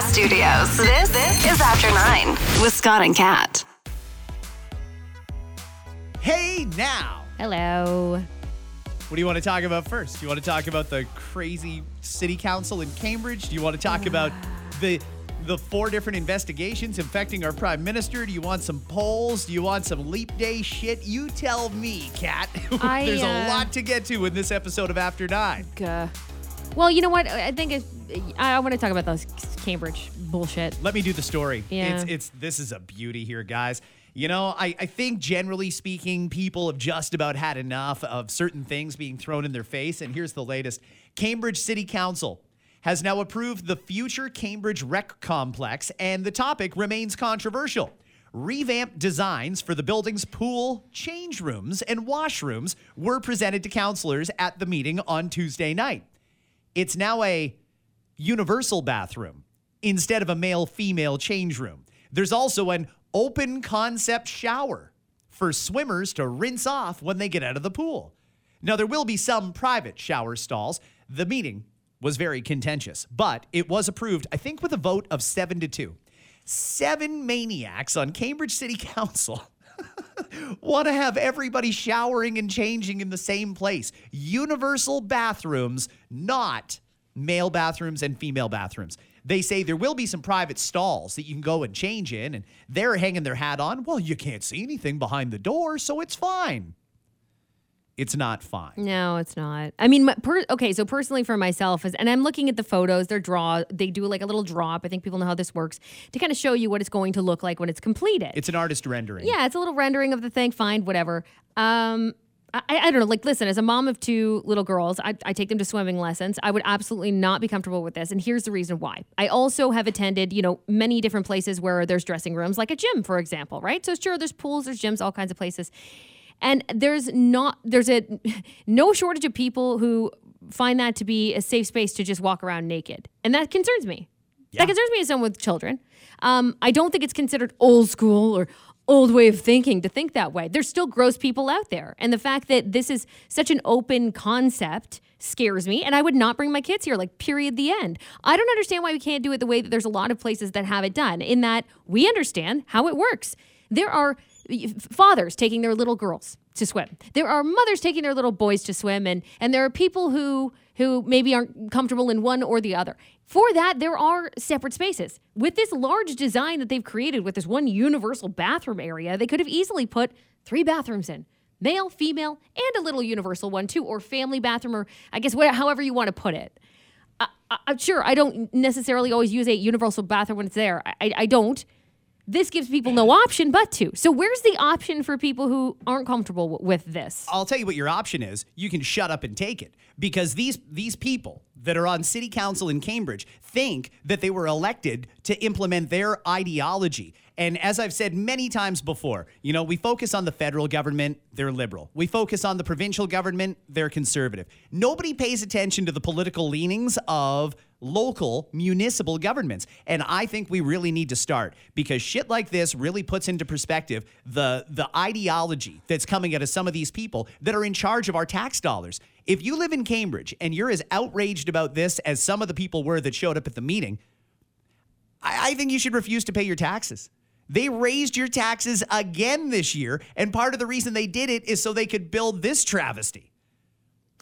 Podcast Studios. This, this is After Nine with Scott and Kat. Hey now! Hello. What do you want to talk about first? Do you want to talk about the crazy city council in Cambridge? Do you want to talk about the the four different investigations infecting our prime minister? Do you want some polls? Do you want some leap day shit? You tell me, Kat. I, There's uh, a lot to get to in this episode of After Nine. Gah. Well, you know what? I think it's, I, want to talk about those Cambridge bullshit. Let me do the story. Yeah. It's it's this is a beauty here, guys. You know, I, I think generally speaking, people have just about had enough of certain things being thrown in their face. And here's the latest Cambridge City Council has now approved the future Cambridge Rec Complex, and the topic remains controversial. Revamped designs for the building's pool, change rooms, and washrooms were presented to councilors at the meeting on Tuesday night. It's now a universal bathroom instead of a male female change room. There's also an open concept shower for swimmers to rinse off when they get out of the pool. Now, there will be some private shower stalls. The meeting was very contentious, but it was approved, I think, with a vote of seven to two. Seven maniacs on Cambridge City Council want to have everybody showering and changing in the same place. Universal bathrooms, not male bathrooms and female bathrooms. They say there will be some private stalls that you can go and change in, and they're hanging their hat on. Well, you can't see anything behind the door, so it's fine. It's not fine. No, it's not. I mean, my- per, okay, so personally for myself, is, and I'm looking at the photos. They're draw. They do like a little drop. I think people know how this works to kind of show you what it's going to look like when it's completed. It's an artist rendering. yeah, it's a little rendering of the thing. Fine, whatever. Um, I, I don't know. Like, listen, as a mom of two little girls, I, I take them to swimming lessons. I would absolutely not be comfortable with this. And here's the reason why. I also have attended, you know, many different places where there's dressing rooms, like a gym, for example, right? So, sure, there's pools, there's gyms, all kinds of places. And there's not, there's a no shortage of people who find that to be a safe space to just walk around naked. And that concerns me. Yeah. That concerns me as someone with children. Um, I don't think it's considered old school or old way of thinking to think that way. There's still gross people out there. And the fact that this is such an open concept scares me. And I would not bring my kids here, like, period, the end. I don't understand why we can't do it the way that there's a lot of places that have it done, in that we understand how it works. There are fathers taking their little girls to swim. There are mothers taking their little boys to swim and and there are people who who maybe aren't comfortable in one or the other. For that there are separate spaces. With this large design that they've created with this one universal bathroom area, they could have easily put three bathrooms in. Male, female, and a little universal one too or family bathroom or I guess whatever, however you want to put it. I, I'm sure I don't necessarily always use a universal bathroom when it's there. I, I don't this gives people no option but to. So where's the option for people who aren't comfortable w- with this? I'll tell you what your option is. You can shut up and take it because these these people that are on city council in Cambridge think that they were elected to implement their ideology. And as I've said many times before, you know, we focus on the federal government, they're liberal. We focus on the provincial government, they're conservative. Nobody pays attention to the political leanings of local municipal governments. And I think we really need to start because shit like this really puts into perspective the the ideology that's coming out of some of these people that are in charge of our tax dollars. If you live in Cambridge and you're as outraged about this as some of the people were that showed up at the meeting, I, I think you should refuse to pay your taxes. They raised your taxes again this year, and part of the reason they did it is so they could build this travesty.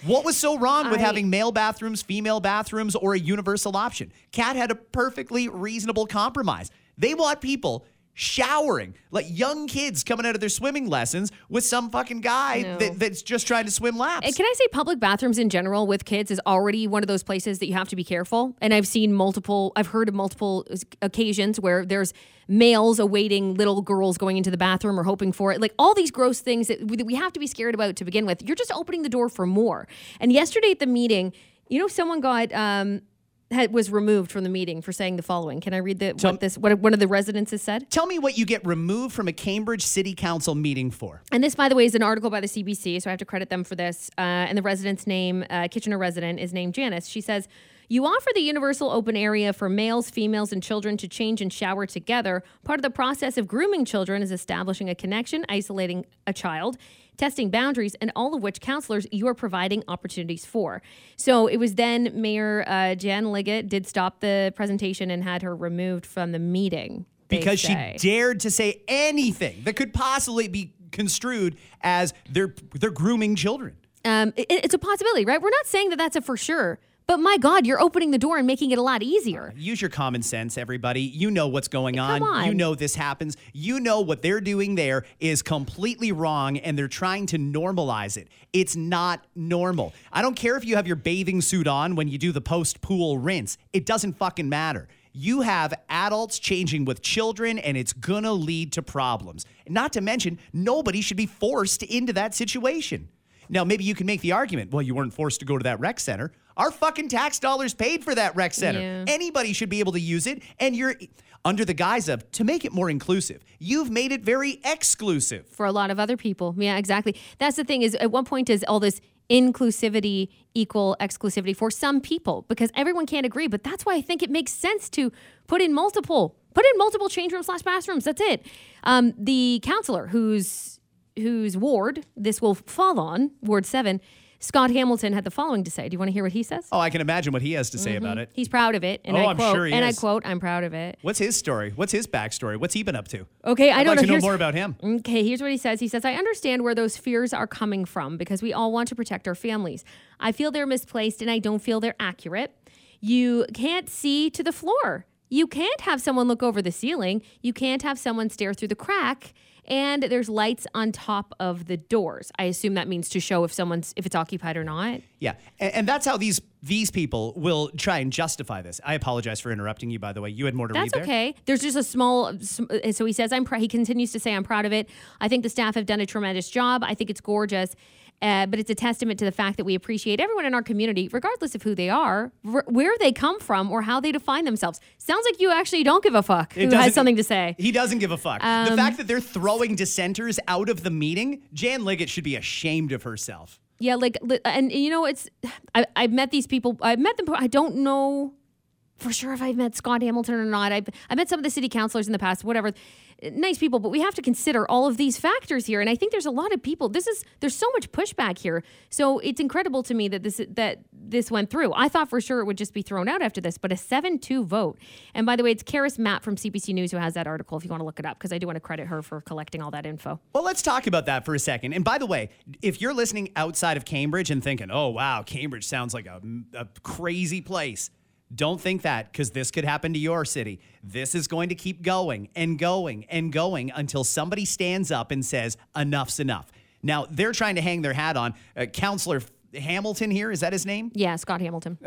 What was so wrong with I- having male bathrooms, female bathrooms, or a universal option? Kat had a perfectly reasonable compromise. They want people showering, like young kids coming out of their swimming lessons with some fucking guy No. that, that's just trying to swim laps. And can I say public bathrooms in general with kids is already one of those places that you have to be careful. And I've seen multiple, I've heard of multiple occasions where there's males awaiting little girls going into the bathroom or hoping for it. Like all these gross things that we, that we have to be scared about to begin with. You're just opening the door for more. And yesterday at the meeting, you know, someone got, um, had, was removed from the meeting for saying the following. Can I read the what this what one of the residents has said? Tell me what you get removed from a Cambridge City Council meeting for. And this, by the way, is an article by the CBC, so I have to credit them for this. Uh, and the resident's name, uh, Kitchener resident, is named Janice. She says, You offer the universal open area for males, females, and children to change and shower together. Part of the process of grooming children is establishing a connection, isolating a child. Testing boundaries, and all of which counselors you are providing opportunities for. So it was then Mayor uh, Jan Liggett did stop the presentation and had her removed from the meeting. because she dared to say anything that could possibly be construed as they're they're grooming children. um, it- it's a possibility, right? We're not saying that that's a for sure, but my God, you're opening the door and making it a lot easier. Use your common sense, everybody. You know what's going on. Come on. You know this happens. You know what they're doing there is completely wrong and they're trying to normalize it. It's not normal. I don't care if you have your bathing suit on when you do the post pool rinse, it doesn't fucking matter. You have adults changing with children, and it's gonna lead to problems. Not to mention, nobody should be forced into that situation. Now, maybe you can make the argument, well, you weren't forced to go to that rec center. Our fucking tax dollars paid for that rec center. Yeah. Anybody should be able to use it. And you're under the guise of to make it more inclusive. You've made it very exclusive. for a lot of other people. Yeah, exactly. That's the thing is at one point is all this inclusivity equal exclusivity for some people because everyone can't agree. But that's why I think it makes sense to put in multiple, put in multiple change rooms slash bathrooms. That's it. Um, the counselor whose whose ward this will fall on, Ward Seven, Scott Hamilton had the following to say. Do you want to hear what he says? Oh, I can imagine what he has to say about mm-hmm. it. He's proud of it, and Oh, I I'm quote, sure he and I quote, I'm proud of it." What's his story? What's his backstory? What's he been up to? Okay, I I'd don't like know. to know more about him. Okay, here's what he says. He says, I understand where those fears are coming from because we all want to protect our families. I feel they're misplaced and I don't feel they're accurate. You can't see to the floor. You can't have someone look over the ceiling. You can't have someone stare through the crack. And there's lights on top of the doors. I assume that means to show if someone's if it's occupied or not. Yeah, and, and that's how these these people will try and justify this. I apologize for interrupting you. By the way, you had more to That's read there. okay. There's just a small. Uh, so he says, "I'm." Pr- he continues to say, "I'm proud of it. I think the staff have done a tremendous job. I think it's gorgeous." Uh, but it's a testament to the fact that we appreciate everyone in our community, regardless of who they are, wh- where they come from, or how they define themselves. Sounds like you actually don't give a fuck It who has something to say. He doesn't give a fuck. the Um, fact that they're throwing dissenters out of the meeting, Jan Liggett should be ashamed of herself. Yeah, like, and you know, it's. I, I've met these people. I've met them. I don't know for sure if I've met Scott Hamilton or not. I've, I met some of the city councilors in the past, whatever. Nice people, but we have to consider all of these factors here. And I think there's a lot of people. This is there's so much pushback here. So it's incredible to me that this that this went through. I thought for sure it would just be thrown out after this, but a seven-two vote. And by the way, it's Karis Mapp from CBC News who has that article. If you want to look it up, because I do want to credit her for collecting all that info. Well, let's talk about that for a second. And by the way, if you're listening outside of Cambridge and thinking, oh, wow, Cambridge sounds like a, a crazy place, don't think that because this could happen to your city. This is going to keep going and going and going until somebody stands up and says, enough's enough. Now, they're trying to hang their hat on uh, Counselor Hamilton here. Is that his name? Yeah, Scott Hamilton.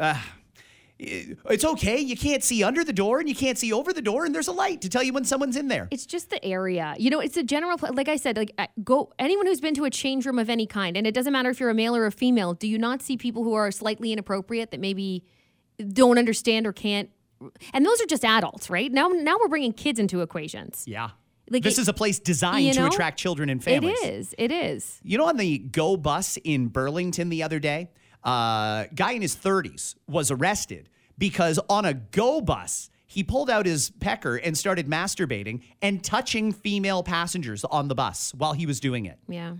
It's okay. You can't see under the door and you can't see over the door, and there's a light to tell you when someone's in there. It's just the area. You know, it's a general, like I said, like uh, go, anyone who's been to a change room of any kind, and it doesn't matter if you're a male or a female, do you not see people who are slightly inappropriate that maybe don't understand or can't? And those are just adults, right? Now, now we're bringing kids into equations. Yeah. Like this it- is a place designed you to attract children and families. it is it is You know, on the Go bus in Burlington the other day, uh, guy in his 30s was arrested because on a Go bus, he pulled out his pecker and started masturbating and touching female passengers on the bus while he was doing it. Yeah.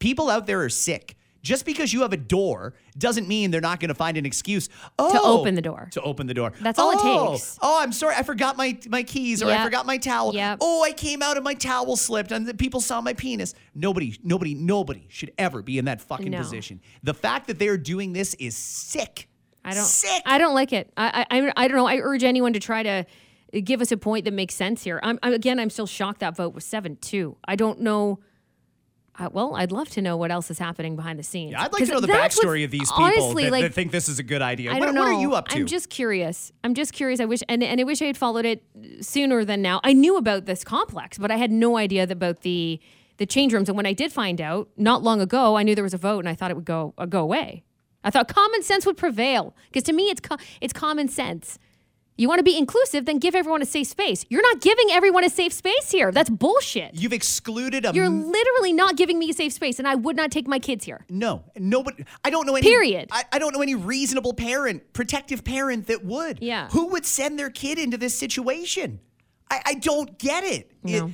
People out there are sick. Just because you have a door doesn't mean they're not going to find an excuse oh, open the door. To open the door. That's all it Oh, takes. Oh, I'm sorry. I forgot my, my keys or I forgot my towel. Yep. Oh, I came out and my towel slipped and the people saw my penis. Nobody, nobody, nobody should ever be in that fucking No. position. The fact that they're doing this is sick. I don't. Sick. I don't like it. I, I. I- don't know. I urge anyone to try to give us a point that makes sense here. I'm, I, again, I'm still shocked that vote was seven two. I don't know. Uh, well, I'd love to know what else is happening behind the scenes. I'd like to know the backstory of these people honestly, that, like, that think this is a good idea. I what, don't know. what are you up to? I'm just curious. I'm just curious. I wish and, and I wish I had followed it sooner than now. I knew about this complex, but I had no idea about the the change rooms. And when I did find out not long ago, I knew there was a vote, and I thought it would go uh, go away. I thought common sense would prevail because to me, it's co- it's common sense. You want to be inclusive, then give everyone a safe space. You're not giving everyone a safe space here. That's bullshit. You've excluded a You're literally not giving me a safe space, and I would not take my kids here. no, nobody. I don't know any. Period. I, I don't know any reasonable parent, protective parent that would. Yeah. Who would send their kid into this situation? I, I don't get it. It- No. Uh,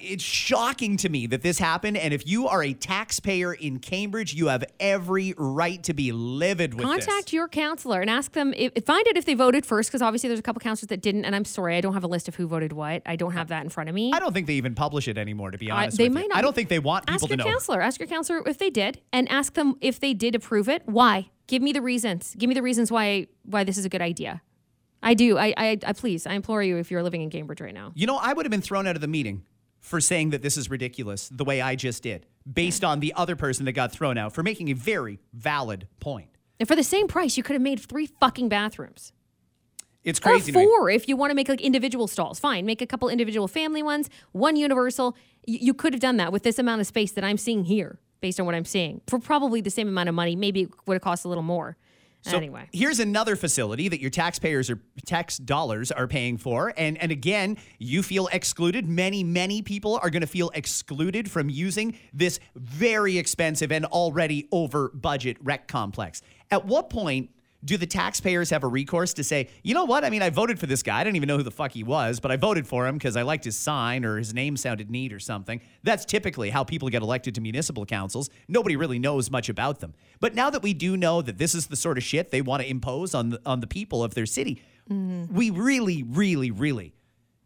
It's shocking to me that this happened. And if you are a taxpayer in Cambridge, you have every right to be livid with this. Contact your counselor and ask them. If, find out if they voted first, because obviously there's a couple counselors that didn't. And I'm sorry, I don't have a list of who voted what. I don't have that in front of me. I don't think they even publish it anymore, to be I- honest. they with might you. not I don't think they want people ask to your know. counselor. Ask your counselor if they did, and ask them if they did approve it. Why? Give me the reasons. Give me the reasons why why this is a good idea. I do. I, I, I please. I implore you. If you're living in Cambridge right now, You know, I would have been thrown out of the meeting for saying that this is ridiculous the way I just did, based on the other person that got thrown out for making a very valid point. and for the same price, you could have made three fucking bathrooms. It's crazy. me. four if you want to make like individual stalls. Fine, make a couple individual family ones, one universal. You, you could have done that with this amount of space that I'm seeing here, based on what I'm seeing, for probably the same amount of money. Maybe it would have cost a little more. So anyway, here's another facility that your taxpayers or tax dollars are paying for. And, and again, you feel excluded. Many, many people are going to feel excluded from using this very expensive and already over budget rec complex. At what point do the taxpayers have a recourse to say, you know what? I mean, I voted for this guy. I didn't even know who the fuck he was, but I voted for him because I liked his sign or his name sounded neat or something. That's typically how people get elected to municipal councils. Nobody really knows much about them. But now that we do know that this is the sort of shit they want to impose on the, on the people of their city, mm-hmm. we really, really, really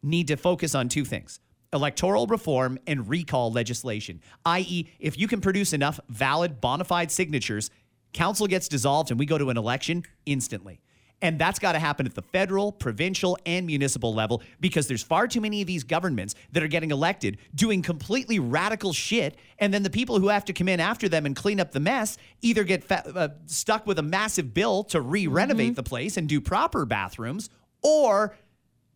need to focus on two things electoral reform and recall legislation, i.e., if you can produce enough valid, bona fide signatures, council gets dissolved and we go to an election instantly. And that's got to happen at the federal, provincial, and municipal level because there's far too many of these governments that are getting elected doing completely radical shit. And then the people who have to come in after them and clean up the mess either get fa- uh, stuck with a massive bill to re renovate the place and do proper bathrooms, or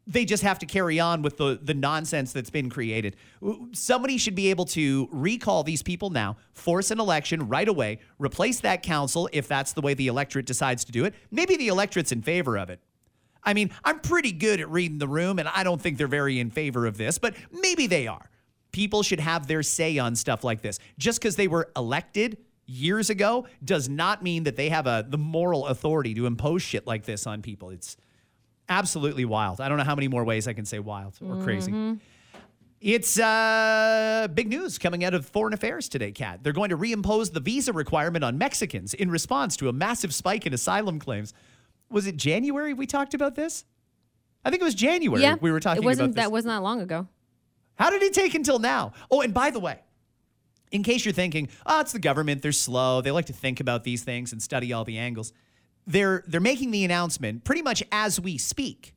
they just have to carry on with the the nonsense that's been created. Somebody should be able to recall these people now, force an election right away, replace that council if that's the way the electorate decides to do it. Maybe the electorate's in favor of it. I mean, I'm pretty good at reading the room, and I don't think they're very in favor of this, but maybe they are. People should have their say on stuff like this. Just because they were elected years ago does not mean that they have a the moral authority to impose shit like this on people. It's absolutely wild. I don't know how many more ways I can say wild or crazy. It's uh, big news coming out of Foreign Affairs today, Kat. They're going to reimpose the visa requirement on Mexicans in response to a massive spike in asylum claims. Was it January we talked about this? I think it was January yeah, we were talking It wasn't that wasn't that long ago. How did it take until now? Oh, and by the way, in case you're thinking, oh, it's the government, they're slow, they like to think about these things and study all the angles. They're they're making the announcement pretty much as we speak.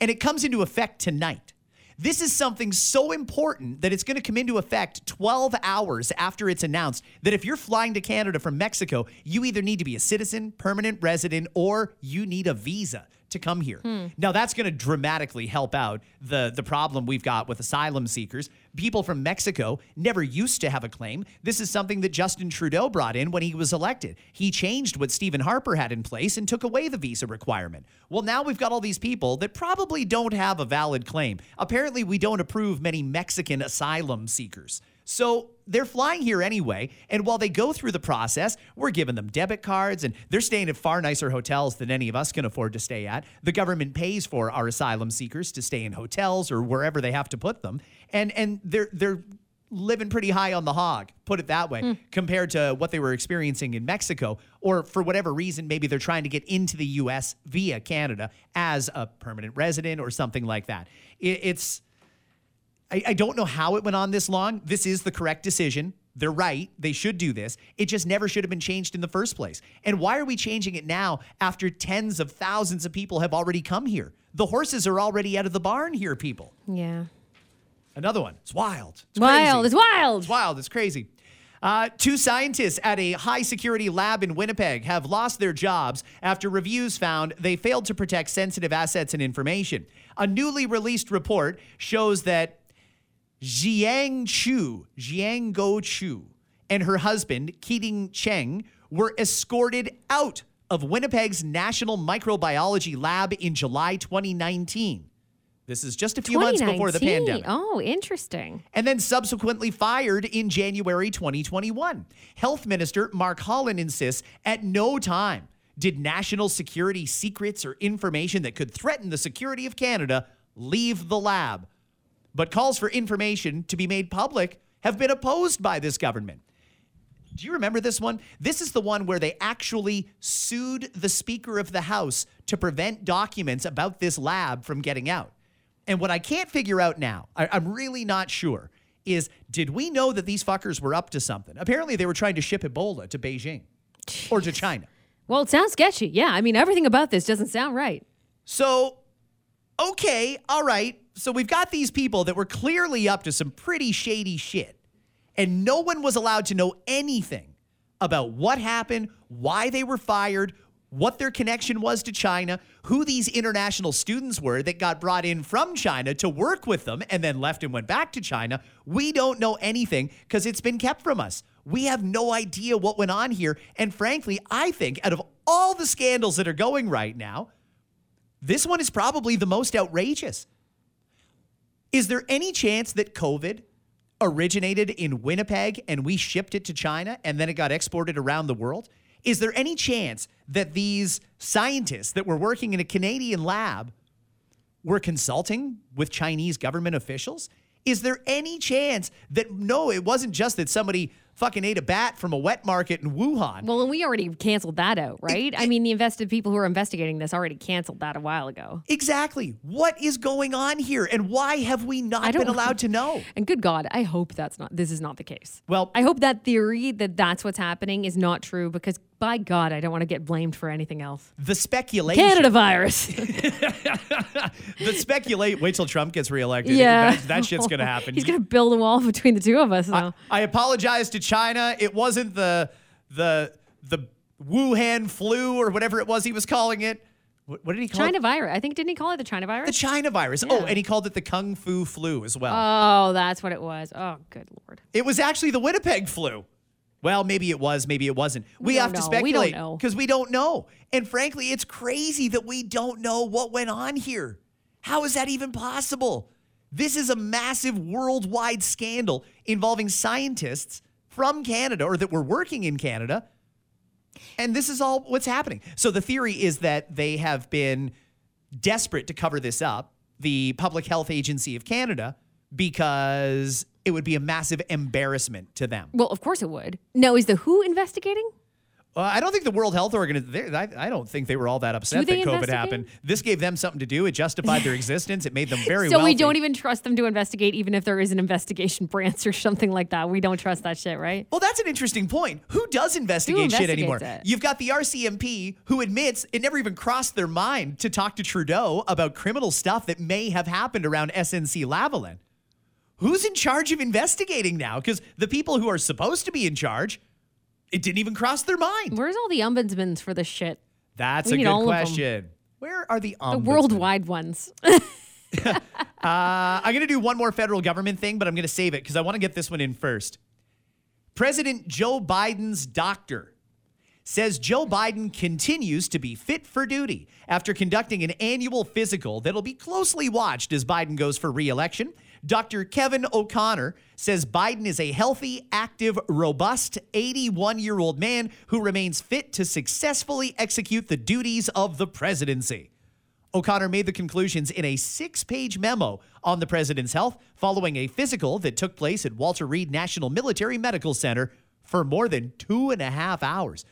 And it comes into effect tonight. This is something so important that it's going to come into effect 12 hours after it's announced that if you're flying to Canada from Mexico, you either need to be a citizen, permanent resident, or you need a visa to come here. Hmm. Now that's going to dramatically help out the the problem we've got with asylum seekers. People from Mexico never used to have a claim. This is something that Justin Trudeau brought in when he was elected. He changed what Stephen Harper had in place and took away the visa requirement. Well, now we've got all these people that probably don't have a valid claim. Apparently, we don't approve many Mexican asylum seekers. So they're flying here anyway. And while they go through the process, we're giving them debit cards and they're staying at far nicer hotels than any of us can afford to stay at. The government pays for our asylum seekers to stay in hotels or wherever they have to put them. And and they're they're living pretty high on the hog, put it that way, hmm. compared to what they were experiencing in Mexico. Or for whatever reason, maybe they're trying to get into the US via Canada as a permanent resident or something like that. It, it's I, I don't know how it went on this long. This is the correct decision. They're right. They should do this. It just never should have been changed in the first place. And why are we changing it now after tens of thousands of people have already come here? The horses are already out of the barn here, people. Yeah. Another one. It's wild. It's Wild. crazy. It's wild. It's wild. It's crazy. Uh, two scientists at a high security lab in Winnipeg have lost their jobs after reviews found they failed to protect sensitive assets and information. A newly released report shows that Jiang Chu, Xiangguo Qiu, and her husband, Keding Cheng, were escorted out of Winnipeg's National Microbiology Lab in July 2019. This is just a few months before the pandemic Oh, interesting. and then subsequently fired in January 2021. Health Minister Mark Holland insists at no time did national security secrets or information that could threaten the security of Canada leave the lab. But calls for information to be made public have been opposed by this government. Do you remember this one? This is the one where they actually sued the Speaker of the House to prevent documents about this lab from getting out. And what I can't figure out now, I, am really not sure, is did we know that these fuckers were up to something? Apparently, they were trying to ship Ebola to Beijing or to China. Well, it sounds sketchy. Yeah, I mean, everything about this doesn't sound right. So, okay, all right. So we've got these people that were clearly up to some pretty shady shit and no one was allowed to know anything about what happened, why they were fired, what their connection was to China, who these international students were that got brought in from China to work with them and then left and went back to China. We don't know anything because it's been kept from us. We have no idea what went on here. And frankly, I think out of all the scandals that are going right now, this one is probably the most outrageous. Is there any chance that COVID originated in Winnipeg and we shipped it to China and then it got exported around the world? Is there any chance that these scientists that were working in a Canadian lab were consulting with Chinese government officials? Is there any chance that no, it wasn't just that somebody fucking ate a bat from a wet market in Wuhan? Well, and we already canceled that out, right? It, I mean, the invested people who are investigating this already canceled that a while ago. Exactly. What is going on here, and why have we not been allowed to know? And good God, I hope that's not. This is not the case. Well, I hope that theory that that's what's happening is not true because by God, I don't want to get blamed for anything else. The speculation. Canada virus. the speculate. Wait till Trump gets reelected. Yeah. That, that shit's going to happen. He's going to build a wall between the two of us now. I, I apologize to China. It wasn't the the the Wuhan flu or whatever it was he was calling it. What, what did he call it? China it? virus. I think didn't he call it the China virus? The China virus. Oh, yeah. Oh, and he called it the Kung Fu flu as well. Oh, that's what it was. Oh, good lord. It was actually the Winnipeg flu. Well, maybe it was, maybe it wasn't. We, We have don't to know. speculate We because we don't know. And frankly, it's crazy that we don't know what went on here. How is that even possible? This is a massive worldwide scandal involving scientists from Canada or that were working in Canada. And this is all what's happening. So the theory is that they have been desperate to cover this up, the Public Health Agency of Canada, because it would be a massive embarrassment to them. Well, of course it would. No, is the WHO investigating? Uh, I don't think the World Health Organization, I, I don't think they were all that upset that COVID happened. This gave them something to do. It justified their existence. It made them very so wealthy. we don't even trust them to investigate, even if there is an investigation branch or something like that. We don't trust that shit, right? Well, that's an interesting point. Who does investigate shit anymore? it? You've got the RCMP who admits it never even crossed their mind to talk to Trudeau about criminal stuff that may have happened around SNC Lavalin. Who's in charge of investigating now? Because the people who are supposed to be in charge, it didn't even cross their mind. Where's all the ombudsmans for this shit? That's We a good all of 'em. question. Where are the The worldwide ones. Uh, I'm going to do one more federal government thing, but I'm going to save it because I want to get this one in first. President Joe Biden's doctor says Joe Biden continues to be fit for duty after conducting an annual physical that'll be closely watched as Biden goes for reelection. Dr. Kevin O'Connor says Biden is a healthy, active, robust 81 year old man who remains fit to successfully execute the duties of the presidency. O'Connor made the conclusions in a six page memo on the president's health following a physical that took place at Walter Reed National Military Medical Center for more than two and a half hours.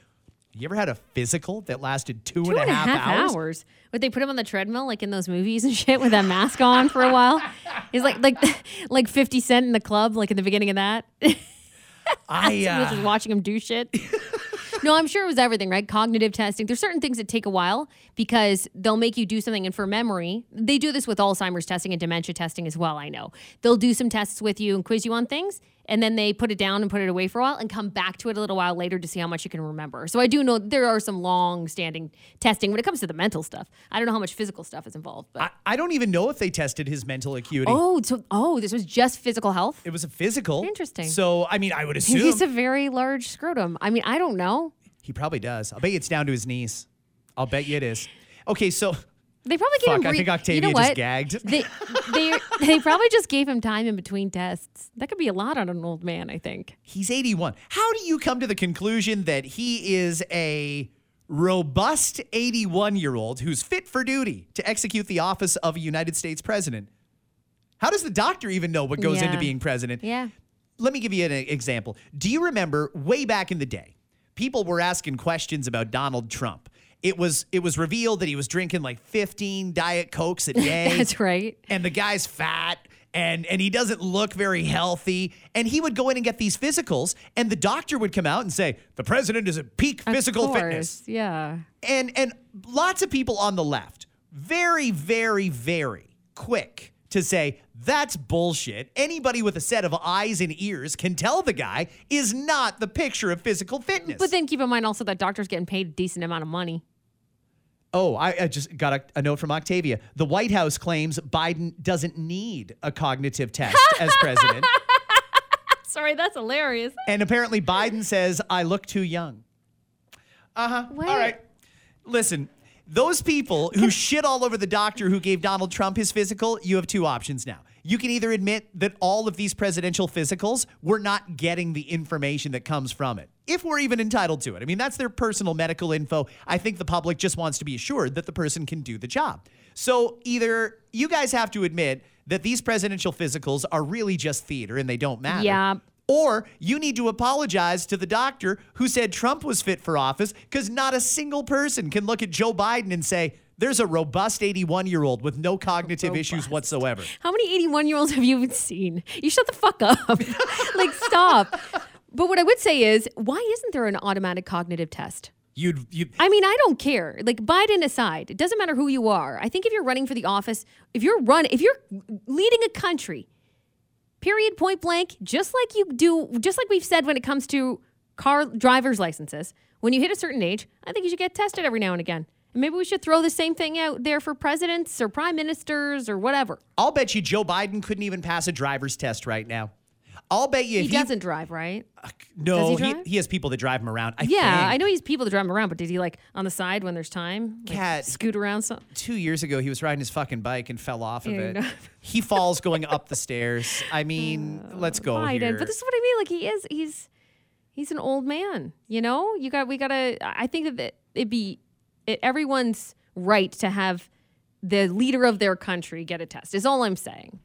You ever had a physical that lasted two Two and a half hours. Would they put him on the treadmill like in those movies and shit with that mask on for a while? He's like like like 50 Cent in the club, like in the beginning of that. I, uh, just watching him do shit. no, I'm sure it was everything, right? Cognitive testing. There's certain things that take a while because they'll make you do something. And for memory, they do this with Alzheimer's testing and dementia testing as well. I know they'll do some tests with you and quiz you on things, and then they put it down and put it away for a while and come back to it a little while later to see how much you can remember. So I do know there are some long-standing testing when it comes to the mental stuff. I don't know how much physical stuff is involved, but I, I don't even know if they tested his mental acuity. oh, so oh, this was just physical health. It was a physical. Interesting. So, I mean, I would assume He's a very large scrotum. I mean, I don't know. he probably does. I'll bet you it's down to his knees. I'll bet you it is. Okay, so They probably gave Fuck, him. I think Octavia you know just gagged. They, they, they probably just gave him time in between tests. That could be a lot on an old man. I think. He's 81. How do you come to the conclusion that he is a robust 81 year old who's fit for duty to execute the office of a United States president? How does the doctor even know what goes into being president? Yeah. Let me give you an example. Do you remember way back in the day, people were asking questions about Donald Trump? It was it was revealed that he was drinking like 15 diet cokes a day. That's right. and the guy's fat and and he doesn't look very healthy and he would go in and get these physicals and the doctor would come out and say the president is at peak physical of course. fitness Yeah. and and lots of people on the left very very very quick to say that's bullshit anybody with a set of eyes and ears can tell the guy is not the picture of physical fitness But then keep in mind also that doctors getting paid a decent amount of money. Oh, I, I just got a, a note from Octavia. The White House claims Biden doesn't need a cognitive test as president. Sorry, that's hilarious. And apparently Biden says, I look too young. Uh huh. All right. Listen, those people who shit all over the doctor who gave Donald Trump his physical, you have two options now. You can either admit that all of these presidential physicals, we're not getting the information that comes from it, if we're even entitled to it. I mean, that's their personal medical info. I think the public just wants to be assured that the person can do the job. So either you guys have to admit that these presidential physicals are really just theater and they don't matter. Yeah. Or you need to apologize to the doctor who said Trump was fit for office because not a single person can look at Joe Biden and say, there's a robust 81 year old with no cognitive issues whatsoever. How many 81 year olds have you even seen? You shut the fuck up. like, stop. But what I would say is, why isn't there an automatic cognitive test? You'd, you I mean, I don't care. Like Biden aside, it doesn't matter who you are. I think if you're running for the office, if you're run, if you're leading a country, period, point blank, just like you do, just like we've said when it comes to car driver's licenses, when you hit a certain age, I think you should get tested every now and again. And maybe we should throw the same thing out there for presidents or prime ministers or whatever. I'll bet you Joe Biden couldn't even pass a driver's test right now. I'll bet you He if doesn't drive, right? no, Does he he, he has people that drive him around. I Yeah, think. I know he's people that drive him around, but did he like on the side when there's time? Like, Kat. scoot around some. Two years ago, he was riding his fucking bike and fell off of Yeah, it. no. He falls going up the stairs. I mean, oh, let's go Biden. here. But this is what I mean. Like he is, he's he's an old man. You know, you got we gotta. I think that it'd be it, everyone's right to have the leader of their country get a test. Is all I'm saying.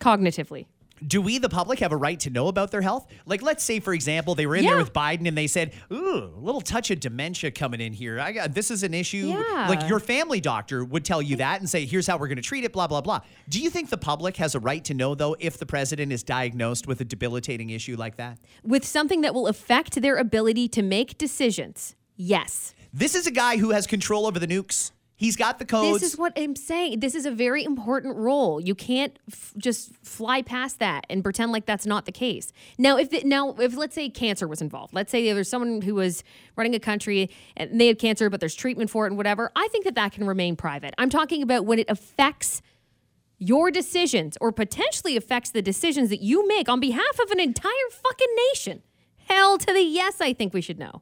Cognitively. Do we, the public, have a right to know about their health? Like, let's say, for example, they were in there with Biden and they said, "Ooh, a little touch of dementia coming in here. I got this is an issue." Yeah. Like your family doctor would tell you that and say, "Here's how we're going to treat it." Blah blah blah. Do you think the public has a right to know though if the president is diagnosed with a debilitating issue like that? With something that will affect their ability to make decisions. Yes. This is a guy who has control over the nukes. He's got the codes. This is what I'm saying. This is a very important role. You can't f- just fly past that and pretend like that's not the case. Now, if it, now if let's say cancer was involved, let's say there's someone who was running a country and they had cancer, but there's treatment for it and whatever. I think that that can remain private. I'm talking about when it affects your decisions or potentially affects the decisions that you make on behalf of an entire fucking nation. Hell to the yes, I think we should know.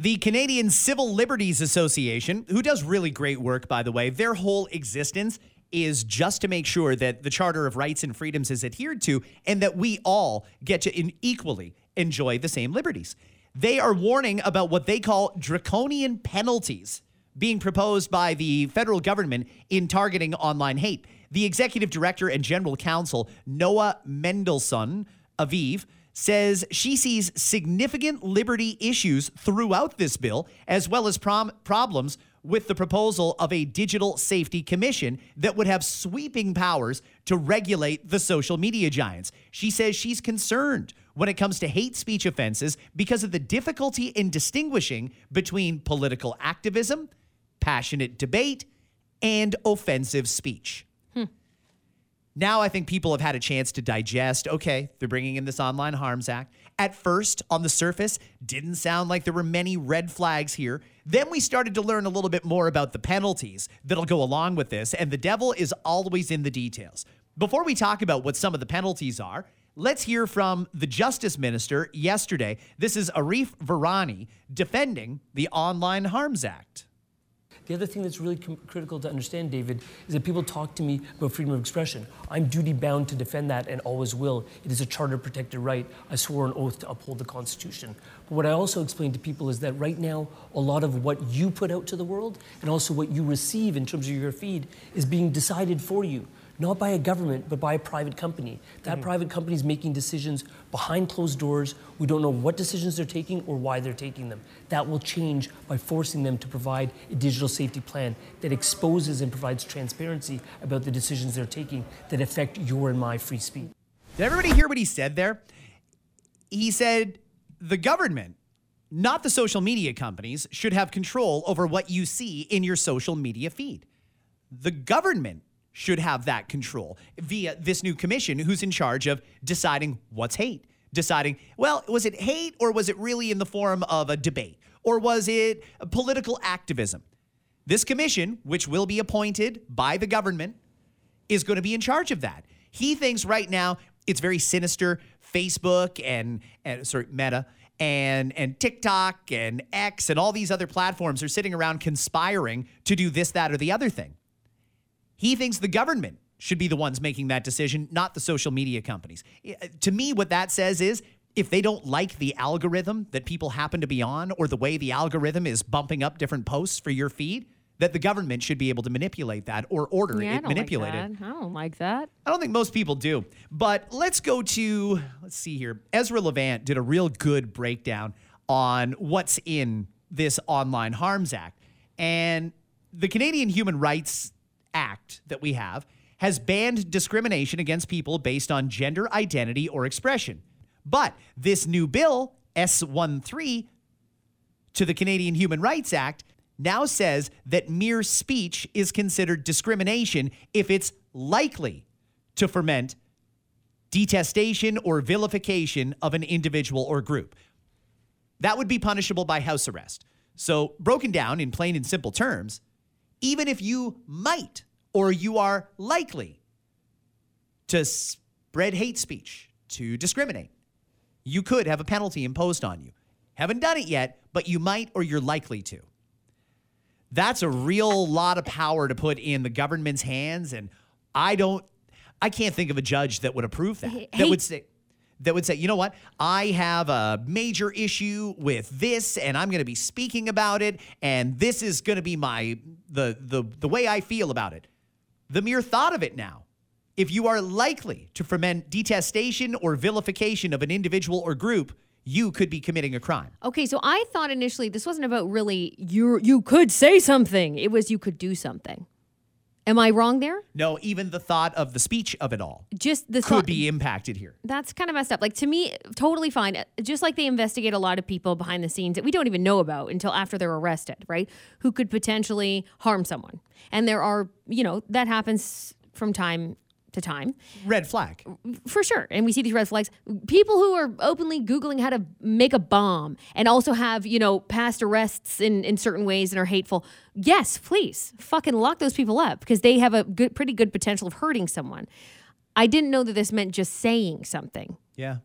The Canadian Civil Liberties Association, who does really great work, by the way, their whole existence is just to make sure that the Charter of Rights and Freedoms is adhered to and that we all get to equally enjoy the same liberties. They are warning about what they call draconian penalties being proposed by the federal government in targeting online hate. The executive director and general counsel, Noa Mendelsohn Aviv, says she sees significant liberty issues throughout this bill, as well as prom- problems with the proposal of a digital safety commission that would have sweeping powers to regulate the social media giants. She says she's concerned when it comes to hate speech offenses because of the difficulty in distinguishing between political activism, passionate debate, and offensive speech. Now I think people have had a chance to digest. Okay, they're bringing in this Online Harms Act. At first, on the surface, didn't sound like there were many red flags here. Then we started to learn a little bit more about the penalties that'll go along with this, and the devil is always in the details. Before we talk about what some of the penalties are, let's hear from the Justice Minister yesterday. This is Arif Virani defending the Online Harms Act. The other thing that's really critical to understand, David, is that people talk to me about freedom of expression. I'm duty bound to defend that and always will. It is a charter protected right. I swore an oath to uphold the Constitution. But what I also explain to people is that right now, a lot of what you put out to the world and also what you receive in terms of your feed is being decided for you. Not by a government, but by a private company. That mm-hmm. private company is making decisions behind closed doors. We don't know what decisions they're taking or why they're taking them. That will change by forcing them to provide a digital safety plan that exposes and provides transparency about the decisions they're taking that affect your and my free speech. Did everybody hear what he said there? He said the government, not the social media companies, should have control over what you see in your social media feed. The government should have that control via this new commission who's in charge of deciding what's hate, deciding, well, was it hate or was it really in the form of a debate or was it political activism? This commission, which will be appointed by the government, is going to be in charge of that. He thinks right now it's very sinister. Facebook and, and sorry, Meta and and TikTok and X and all these other platforms are sitting around conspiring to do this, that, or the other thing. He thinks the government should be the ones making that decision, not the social media companies. Uh, To me, what that says is if they don't like the algorithm that people happen to be on or the way the algorithm is bumping up different posts for your feed, that the government should be able to manipulate that or order Yeah, it like manipulated. that. I don't like that. I don't think most people do. But let's go to, let's see here. Ezra Levant did a real good breakdown on what's in this Online Harms Act. And the Canadian Human Rights Act that we have has banned discrimination against people based on gender identity or expression. But this new bill, S13, to the Canadian Human Rights Act now says that mere speech is considered discrimination if it's likely to ferment detestation or vilification of an individual or group. That would be punishable by house arrest. So, broken down in plain and simple terms, even if you might or you are likely to spread hate speech, to discriminate, you could have a penalty imposed on you. Haven't done it yet, but you might or you're likely to. That's a real lot of power to put in the government's hands. And I don't, I can't think of a judge that would approve that. That would say, that would say, you know what? I have a major issue with this, and I'm going to be speaking about it, and this is going to be my the the the way I feel about it. The mere thought of it now, if you are likely to foment detestation or vilification of an individual or group, you could be committing a crime. Okay, so I thought initially this wasn't about really you you could say something. It was you could do something. Am I wrong there? No, even the thought of the speech of it all Just the could thought- be impacted here. That's kind of messed up. Like to me, totally fine. Just like they investigate a lot of people behind the scenes that we don't even know about until after they're arrested, right? Who could potentially harm someone. And there are, you know, that happens from time to time Red flag. for sure. And we see these red flags. People who are openly Googling how to make a bomb and also have, you know, past arrests in, in certain ways and are hateful. Yes, please fucking lock those people up because they have a good, pretty good potential of hurting someone. I didn't know that this meant just saying something. Yeah.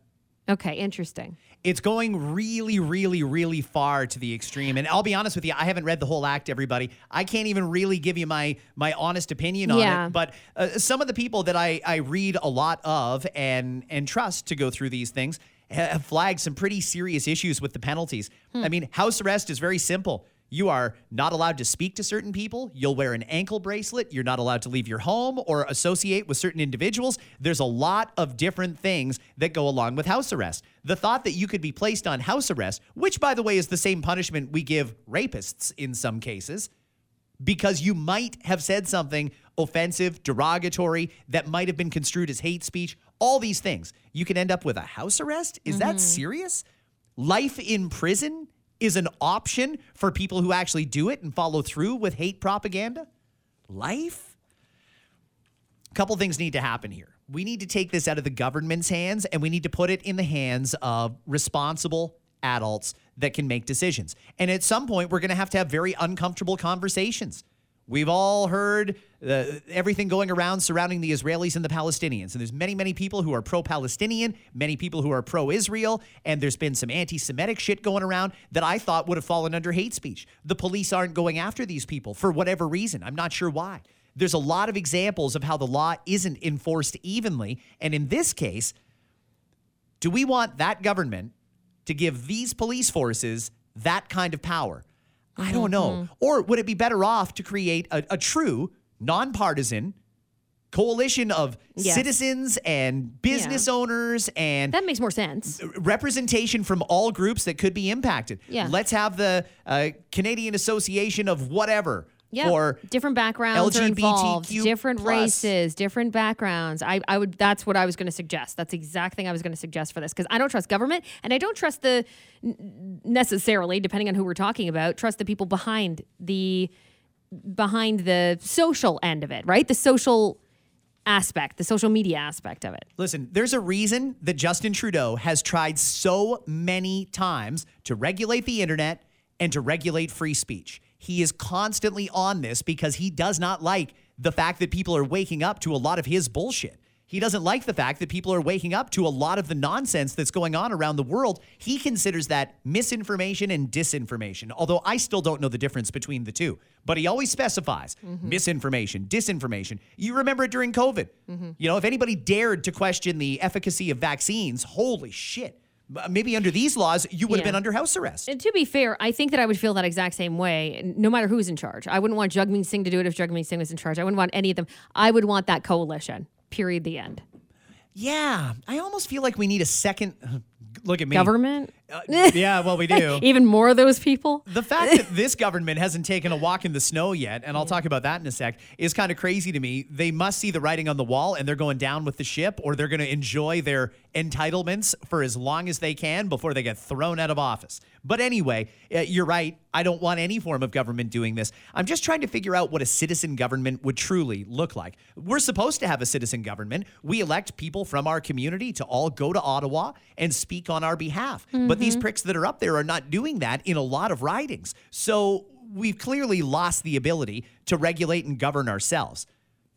Okay, interesting. It's going really, really, really far to the extreme. And I'll be honest with you, I haven't read the whole act, everybody. I can't even really give you my my honest opinion on Yeah. it. But uh, some of the people that I, I read a lot of and and trust to go through these things have flagged some pretty serious issues with the penalties. I mean, house arrest is very simple. You are not allowed to speak to certain people. You'll wear an ankle bracelet. You're not allowed to leave your home or associate with certain individuals. There's a lot of different things that go along with house arrest. The thought that you could be placed on house arrest, which, by the way, is the same punishment we give rapists in some cases, because you might have said something offensive, derogatory, that might have been construed as hate speech, all these things. You can end up with a house arrest? Is that mm-hmm. serious? Life in prison is an option for people who actually do it and follow through with hate propaganda? Life? A couple things need to happen here. We need to take this out of the government's hands and we need to put it in the hands of responsible adults that can make decisions. And at some point, we're going to have to have very uncomfortable conversations. We've all heard uh, everything going around surrounding the Israelis and the Palestinians. And there's many, many people who are pro Palestinian, many people who are pro Israel, and there's been some anti Semitic shit going around that I thought would have fallen under hate speech. The police aren't going after these people for whatever reason. I'm not sure why. There's a lot of examples of how the law isn't enforced evenly. And in this case, do we want that government to give these police forces that kind of power? I don't know. Or would it be better off to create a, a true, nonpartisan coalition of Yes. citizens and business Yeah. owners and That makes more sense. representation from all groups that could be impacted. Yeah. Let's have the uh, Canadian Association of whatever Yeah, for different backgrounds LGBTQ different plus. races, different backgrounds. I, I would. That's what I was going to suggest. That's the exact thing I was going to suggest for this because I don't trust government and I don't trust the necessarily, depending on who we're talking about, trust the people behind the behind the social end of it, right? The social aspect, the social media aspect of it. Listen, there's a reason that Justin Trudeau has tried so many times to regulate the internet and to regulate free speech. He is constantly on this because he does not like the fact that people are waking up to a lot of his bullshit. He doesn't like the fact that people are waking up to a lot of the nonsense that's going on around the world. He considers that misinformation and disinformation, although I still don't know the difference between the two. But he always specifies mm-hmm. misinformation, disinformation. You remember it during COVID. Mm-hmm. You know, if anybody dared to question the efficacy of vaccines, holy shit. Maybe under these laws, you would have been under house arrest. And to be fair, I think that I would feel that exact same way, no matter who's in charge. I wouldn't want Jagmeet Singh to do it if Jagmeet Singh was in charge. I wouldn't want any of them. I would want that coalition. Period. The end. Yeah, I almost feel like we need a second. Look at me. Government. Uh, yeah, well, we do. Even more of those people. The fact that this government hasn't taken a walk in the snow yet, and I'll talk about that in a sec, is kind of crazy to me. They must see the writing on the wall and they're going down with the ship, or they're going to enjoy their entitlements for as long as they can before they get thrown out of office. But anyway, uh, you're right. I don't want any form of government doing this. I'm just trying to figure out what a citizen government would truly look like. We're supposed to have a citizen government. We elect people from our community to all go to Ottawa and speak on our behalf. But these pricks that are up there are not doing that in a lot of ridings. So we've clearly lost the ability to regulate and govern ourselves.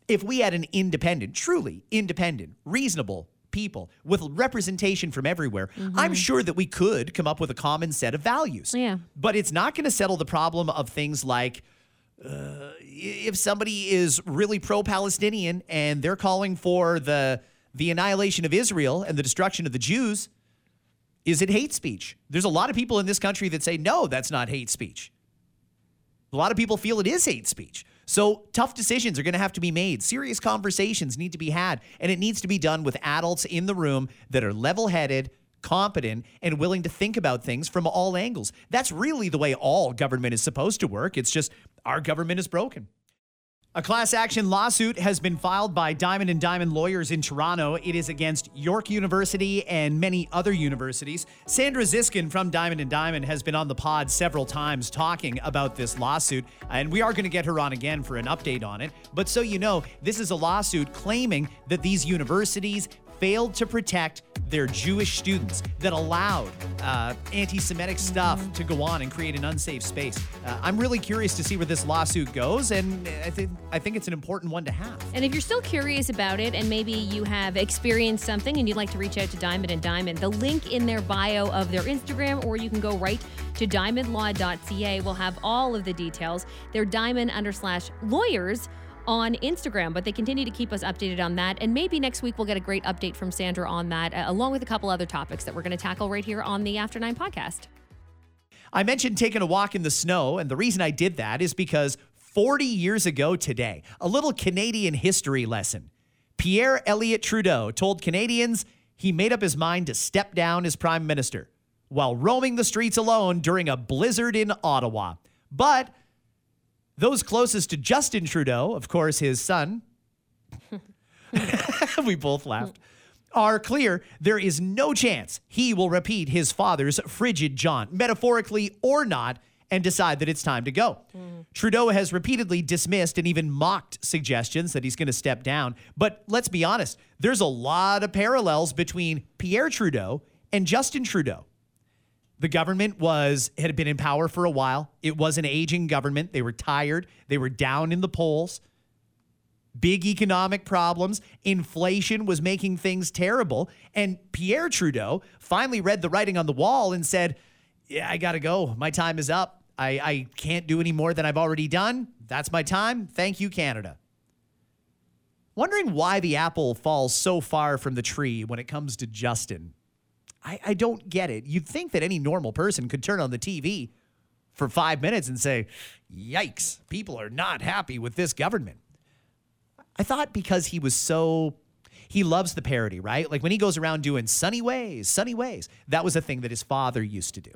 If we had an independent, truly independent, reasonable people with representation from everywhere, I'm sure that we could come up with a common set of values. Yeah. But it's not going to settle the problem of things like uh, if somebody is really pro-Palestinian and they're calling for the the annihilation of Israel and the destruction of the Jews, is it hate speech? There's a lot of people in this country that say no, that's not hate speech. A lot of people feel it is hate speech. So tough decisions are going to have to be made. Serious conversations need to be had, and it needs to be done with adults in the room that are level-headed, competent, and willing to think about things from all angles. That's really the way all government is supposed to work. It's just our government is broken. A class action lawsuit has been filed by Diamond and Diamond lawyers in Toronto. It is against York University and many other universities. Sandra Zisckind from Diamond and Diamond has been on the pod several times talking about this lawsuit, and we are going to get her on again for an update on it. But so you know, this is a lawsuit claiming that these universities failed to protect their Jewish students, that allowed uh, anti Semitic stuff to go on and create an unsafe space. Uh, I'm really curious to see where this lawsuit goes, and I think, I think it's an important one to have. And if you're still curious about it and maybe you have experienced something and you'd like to reach out to Diamond and Diamond, the link in their bio of their Instagram, or you can go right to diamondlaw.ca. will have all of the details. They're diamond under slash lawyers on Instagram, but they continue to keep us updated on that. And maybe next week we'll get a great update from Sandra on that, uh, along with a couple other topics that we're going to tackle right here on the After Nine podcast. I mentioned taking a walk in the snow, and the reason I did that is because 40 years ago today, a little Canadian history lesson. Pierre Elliott Trudeau told Canadians he made up his mind to step down as prime minister while roaming the streets alone during a blizzard in Ottawa. But those closest to Justin Trudeau, of course, his son, we both laughed, are clear there is no chance he will repeat his father's frigid jaunt, metaphorically or not, and decide that it's time to go. Mm. Trudeau has repeatedly dismissed and even mocked suggestions that he's going to step down. But let's be honest, there's a lot of parallels between Pierre Trudeau and Justin Trudeau. The government was had been in power for a while. It was an aging government. They were tired. They were down in the polls. Big economic problems. Inflation was making things terrible. And Pierre Trudeau finally read the writing on the wall and said, Yeah, I got to go. My time is up. I, I can't do any more than I've already done. That's my time. Thank you, Canada. Wondering why the apple falls so far from the tree when it comes to Justin. I, I don't get it. You'd think that any normal person could turn on the TV for five minutes and say, Yikes, people are not happy with this government. I thought because he was so he loves the parody, right? Like when he goes around doing sunny ways, sunny ways. That was a thing that his father used to do.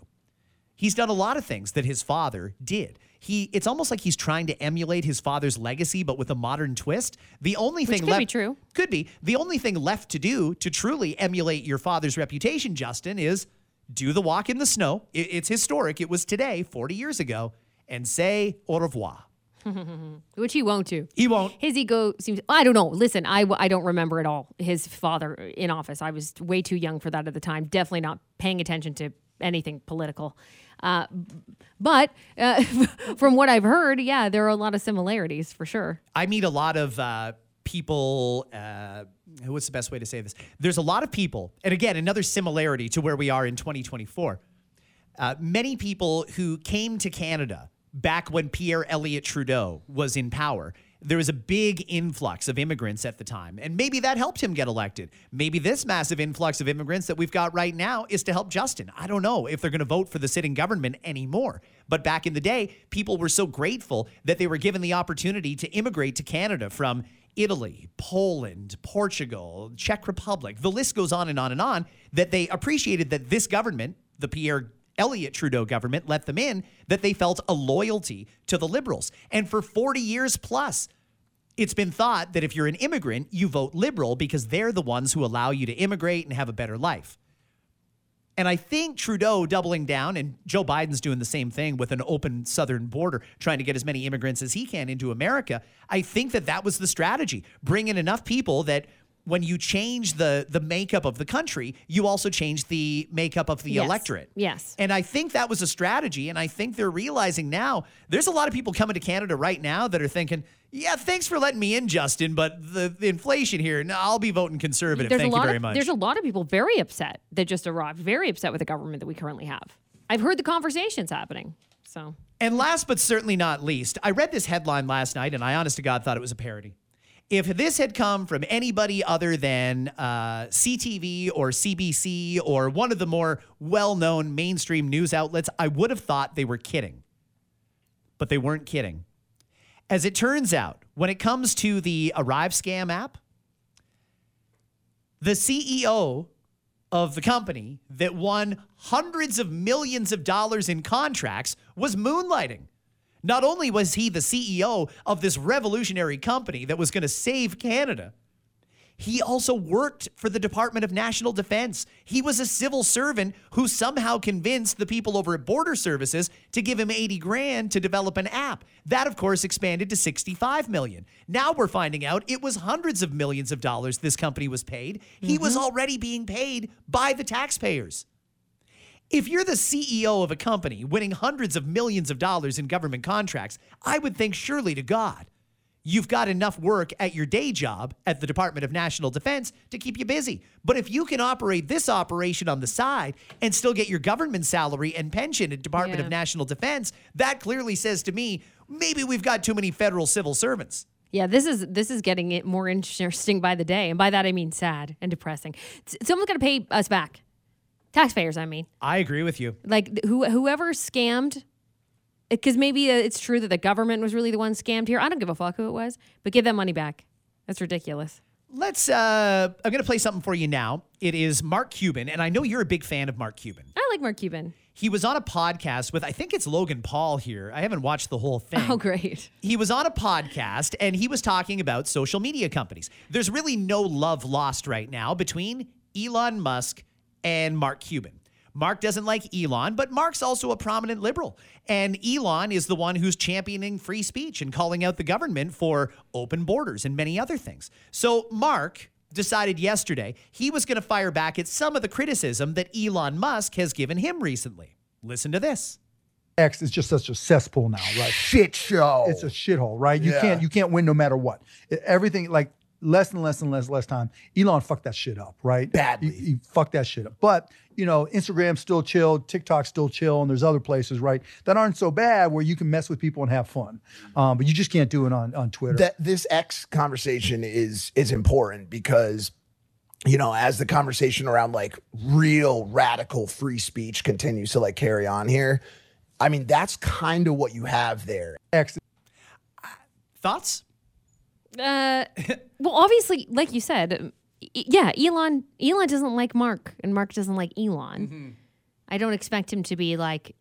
He's done a lot of things that his father did. He it's almost like he's trying to emulate his father's legacy but with a modern twist. The only thing could left be true. Could be. The only thing left to do to truly emulate your father's reputation, Justin, is do the walk in the snow. It- it's historic. It was today, 40 years ago, and say au revoir. Which he won't do. He won't. His ego seems. I don't know. Listen, I, I don't remember at all his father in office. I was way too young for that at the time. Definitely not paying attention to anything political. Uh, but uh, from what I've heard, yeah, there are a lot of similarities for sure. I meet a lot of uh, people. Uh, what's the best way to say this? There's a lot of people, and again, another similarity to where we are in 2024. Uh, many people who came to Canada back when Pierre Elliott Trudeau was in power. There was a big influx of immigrants at the time, and maybe that helped him get elected. Maybe this massive influx of immigrants that we've got right now is to help Justin. I don't know if they're going to vote for the sitting government anymore. But back in the day, people were so grateful that they were given the opportunity to immigrate to Canada from Italy, Poland, Portugal, Czech Republic. The list goes on and on and on that they appreciated that this government, the Pierre Elliott Trudeau government, let them in, that they felt a loyalty to the Liberals. And for 40 years plus, it's been thought that if you're an immigrant, you vote Liberal because they're the ones who allow you to immigrate and have a better life. And I think Trudeau doubling down and Joe Biden's doing the same thing with an open southern border, trying to get as many immigrants as he can into America. I think that that was the strategy. Bring in enough people that when you change the the makeup of the country, you also change the makeup of the Yes. electorate. Yes. And I think that was a strategy. And I think they're realizing now there's a lot of people coming to Canada right now that are thinking, yeah, thanks for letting me in, Justin, but the, the inflation here, no, I'll be voting conservative. There's Thank you very of much. there's a lot of people very upset that just arrived, very upset with the government that we currently have. I've heard the conversations happening. So And last but certainly not least, I read this headline last night and I honest to God thought it was a parody. If this had come from anybody other than uh, CTV or CBC or one of the more well known mainstream news outlets, I would have thought they were kidding. But they weren't kidding. As it turns out, when it comes to the Arrive Scam app, the CEO of the company that won hundreds of millions of dollars in contracts was moonlighting. Not only was he the CEO of this revolutionary company that was going to save Canada, he also worked for the Department of National Defense. He was a civil servant who somehow convinced the people over at Border Services to give him 80 grand to develop an app. That of course expanded to 65 million. Now we're finding out it was hundreds of millions of dollars this company was paid. He was mm-hmm. already being paid by the taxpayers. If you're the CEO of a company winning hundreds of millions of dollars in government contracts, I would think surely to God, you've got enough work at your day job at the Department of National Defense to keep you busy. But if you can operate this operation on the side and still get your government salary and pension at Department Yeah. of National Defense, that clearly says to me, maybe we've got too many federal civil servants. yeah, this is this is getting it more interesting by the day, and by that I mean sad and depressing. Someone's got to pay us back, taxpayers. I mean, I agree with you. like who whoever scammed. Because maybe uh, it's true that the government was really the one scammed here. I don't give a fuck who it was, but give that money back. That's ridiculous. Let's uh I'm going to play something for you now. It is Mark Cuban and I know you're a big fan of Mark Cuban. I like Mark Cuban. He was on a podcast with, I think it's Logan Paul here. I haven't watched the whole thing. Oh, great. He was on a podcast and he was talking about social media companies. There's really no love lost right now between Elon Musk and Mark Cuban. Mark doesn't like Elon, but Mark's also a prominent liberal. And Elon is the one who's championing free speech and calling out the government for open borders and many other things. So Mark decided yesterday he was going to fire back at some of the criticism that Elon Musk has given him recently. Listen to this. X is just such a cesspool now, right? shit show. It's a shithole, right? You Yeah. can't you can't win no matter what. Everything like less and less and less less time. Elon fucked that shit up, right? Badly. He, he fucked that shit up. But you know, Instagram's still chill, TikTok's still chill, and there's other places, right, that aren't so bad where you can mess with people and have fun. Um, but you just can't do it on on Twitter. that this X conversation is is important because you know as the conversation around like real radical free speech continues to like carry on here i mean that's kind of what you have there X Thoughts? Uh, well, obviously, like you said, e- yeah, Elon. Elon doesn't like Mark, and Mark doesn't like Elon. I don't expect him to be like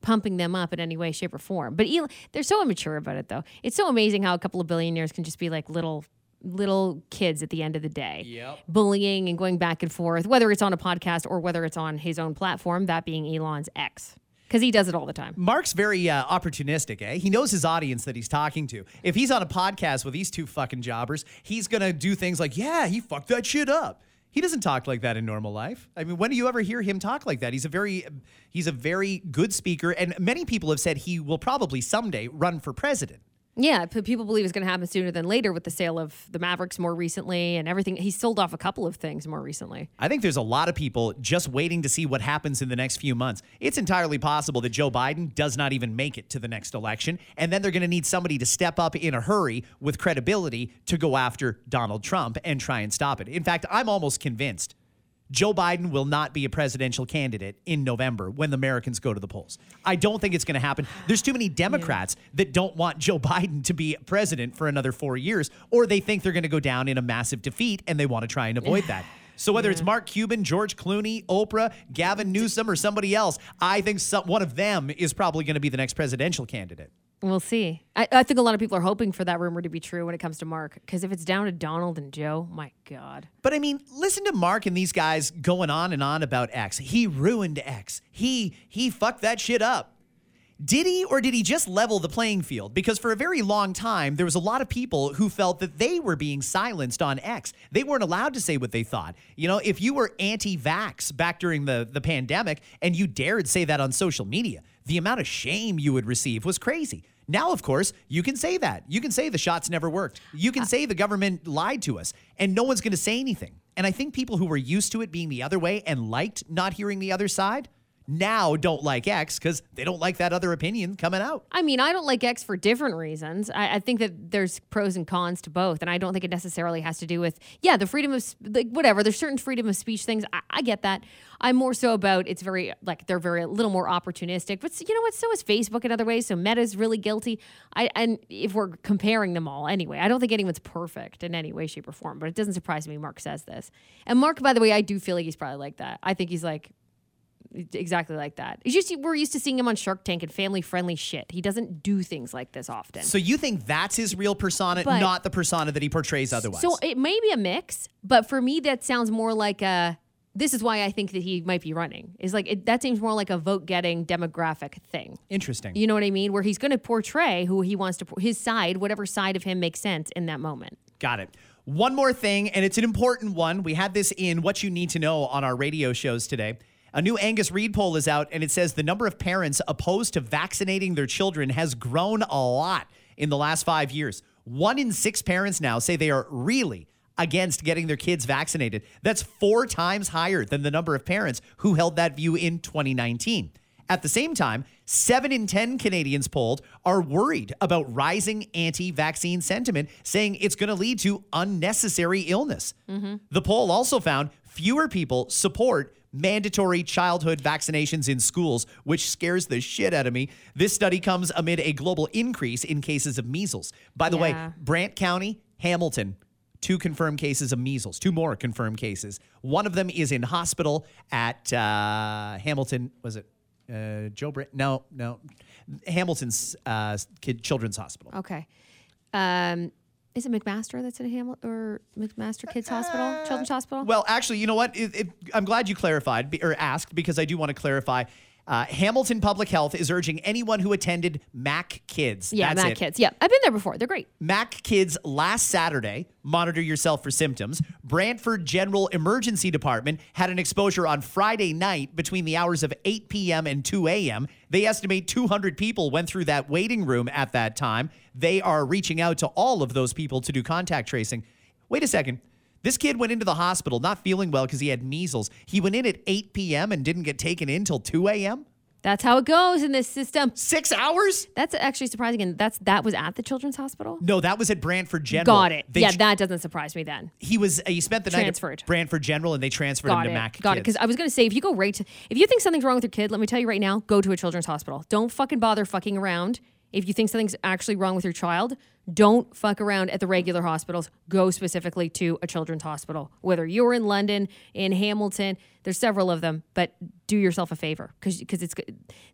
pumping them up in any way, shape, or form. But Elon, they're so immature about it, though. It's so amazing how a couple of billionaires can just be like little little kids at the end of the day Yep. bullying and going back and forth whether it's on a podcast or whether it's on his own platform that being elon's x because he does it all the time Mark's very uh, opportunistic, eh? He knows his audience that he's talking to. If he's on a podcast with these two fucking jobbers, he's gonna do things like, "Yeah, he fucked that shit up." He doesn't talk like that in normal life. I mean, when do you ever hear him talk like that? He's a very, he's a very good speaker, and many people have said he will probably someday run for president. Yeah, people believe it's going to happen sooner than later with the sale of the Mavericks more recently and everything. He sold off a couple of things more recently. I think there's a lot of people just waiting to see what happens in the next few months. It's entirely possible that Joe Biden does not even make it to the next election, and then they're going to need somebody to step up in a hurry with credibility to go after Donald Trump and try and stop it. In fact, I'm almost convinced Joe Biden will not be a presidential candidate in November when the Americans go to the polls. I don't think it's going to happen. There's too many Democrats that don't want Joe Biden to be president for another four years, or they think they're going to go down in a massive defeat and they want to try and avoid that. So whether it's Mark Cuban, George Clooney, Oprah, Gavin Newsom, or somebody else, I think some, one of them is probably going to be the next presidential candidate. We'll see. I, I think a lot of people are hoping for that rumor to be true when it comes to Mark, because if it's down to Donald and Joe, my God. But I mean, listen to Mark and these guys going on and on about X. He ruined X. He he fucked that shit up. Did he or did he just level the playing field? Because for a very long time, there was a lot of people who felt that they were being silenced on X. They weren't allowed to say what they thought. You know, if you were anti-vax back during the, the pandemic and you dared say that on social media, the amount of shame you would receive was crazy. Now, of course, you can say that. You can say the shots never worked. You can uh, say the government lied to us, and no one's going to say anything. And I think people who were used to it being the other way and liked not hearing the other side now don't like X because they don't like that other opinion coming out. I mean, I don't like X for different reasons. I, I think that there's pros and cons to both, and I don't think it necessarily has to do with yeah, the freedom of like whatever. There's certain freedom of speech things. I, I get that. I'm more so about it's very like they're very a little more opportunistic. But you know what? So is Facebook in other ways. So Meta's really guilty. I and if we're comparing them all anyway, I don't think anyone's perfect in any way, shape, or form. But it doesn't surprise me. Mark says this, and Mark, by the way, I do feel like he's probably like that. I think he's like exactly like that. It's just we're used to seeing him on Shark Tank and family friendly shit. He doesn't do things like this often. So you think that's his real persona, But- not the persona that he portrays otherwise? So it may be a mix, but for me, that sounds more like a. This is why I think that he might be running. Is like it, that seems more like a vote getting demographic thing. Interesting. You know what I mean? Where he's going to portray who he wants to his side, whatever side of him makes sense in that moment. Got it. One more thing, and it's an important one. We had this in What You Need to Know on our radio shows today. A new Angus Reid poll is out, and it says the number of parents opposed to vaccinating their children has grown a lot in the last five years. One in six parents now say they are really against getting their kids vaccinated. That's four times higher than the number of parents who held that view in 2019. At the same time, seven in 10 Canadians polled are worried about rising anti vaccine sentiment, saying it's going to lead to unnecessary illness. Mm-hmm. The poll also found fewer people support mandatory childhood vaccinations in schools, which scares the shit out of me. This study comes amid a global increase in cases of measles. By the way, Brant County, Hamilton, two confirmed cases of measles, two more confirmed cases. One of them is in hospital at uh, Hamilton. Was it uh, Joe Brant? No, no, Hamilton's uh, kid children's hospital. Okay. Um, is it McMaster that's in Hamlet or McMaster Kids Hospital, Children's uh, Hospital? Well, actually, you know what? It, it, I'm glad you clarified or asked because I do want to clarify. Uh, Hamilton Public Health is urging anyone who attended MAC Kids. yeah, Mac it, Kids. Yeah, I've been there before. They're great. Mac Kids last Saturday, monitor yourself for symptoms. Brantford General Emergency Department had an exposure on Friday night between the hours of 8 p.m. and 2 a.m. They estimate 200 people went through that waiting room at that time. They are reaching out to all of those people to do contact tracing. Wait a second. This kid went into the hospital not feeling well because he had measles. He went in at 8 p.m. and didn't get taken in till 2 a.m. That's how it goes in this system. Six hours? That's actually surprising, and that's that was at the Children's Hospital. No, that was at Brantford General. Got it. They yeah, that doesn't surprise me then. he was uh, he spent the Transferred. night at Brantford General and they transferred Got him it. to Mac. Got it. Because I was going to say, if you go right to, if you think something's wrong with your kid, let me tell you right now, go to a children's hospital. Don't fucking bother fucking around. If you think something's actually wrong with your child, Don't fuck around at the regular hospitals. Go specifically to a children's hospital. Whether you're in London, in Hamilton, there's several of them, but do yourself a favor because it's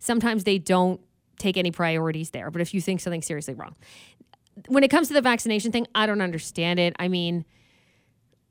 sometimes they don't take any priorities there. But if you think something's seriously wrong, when it comes to the vaccination thing, I don't understand it. I mean,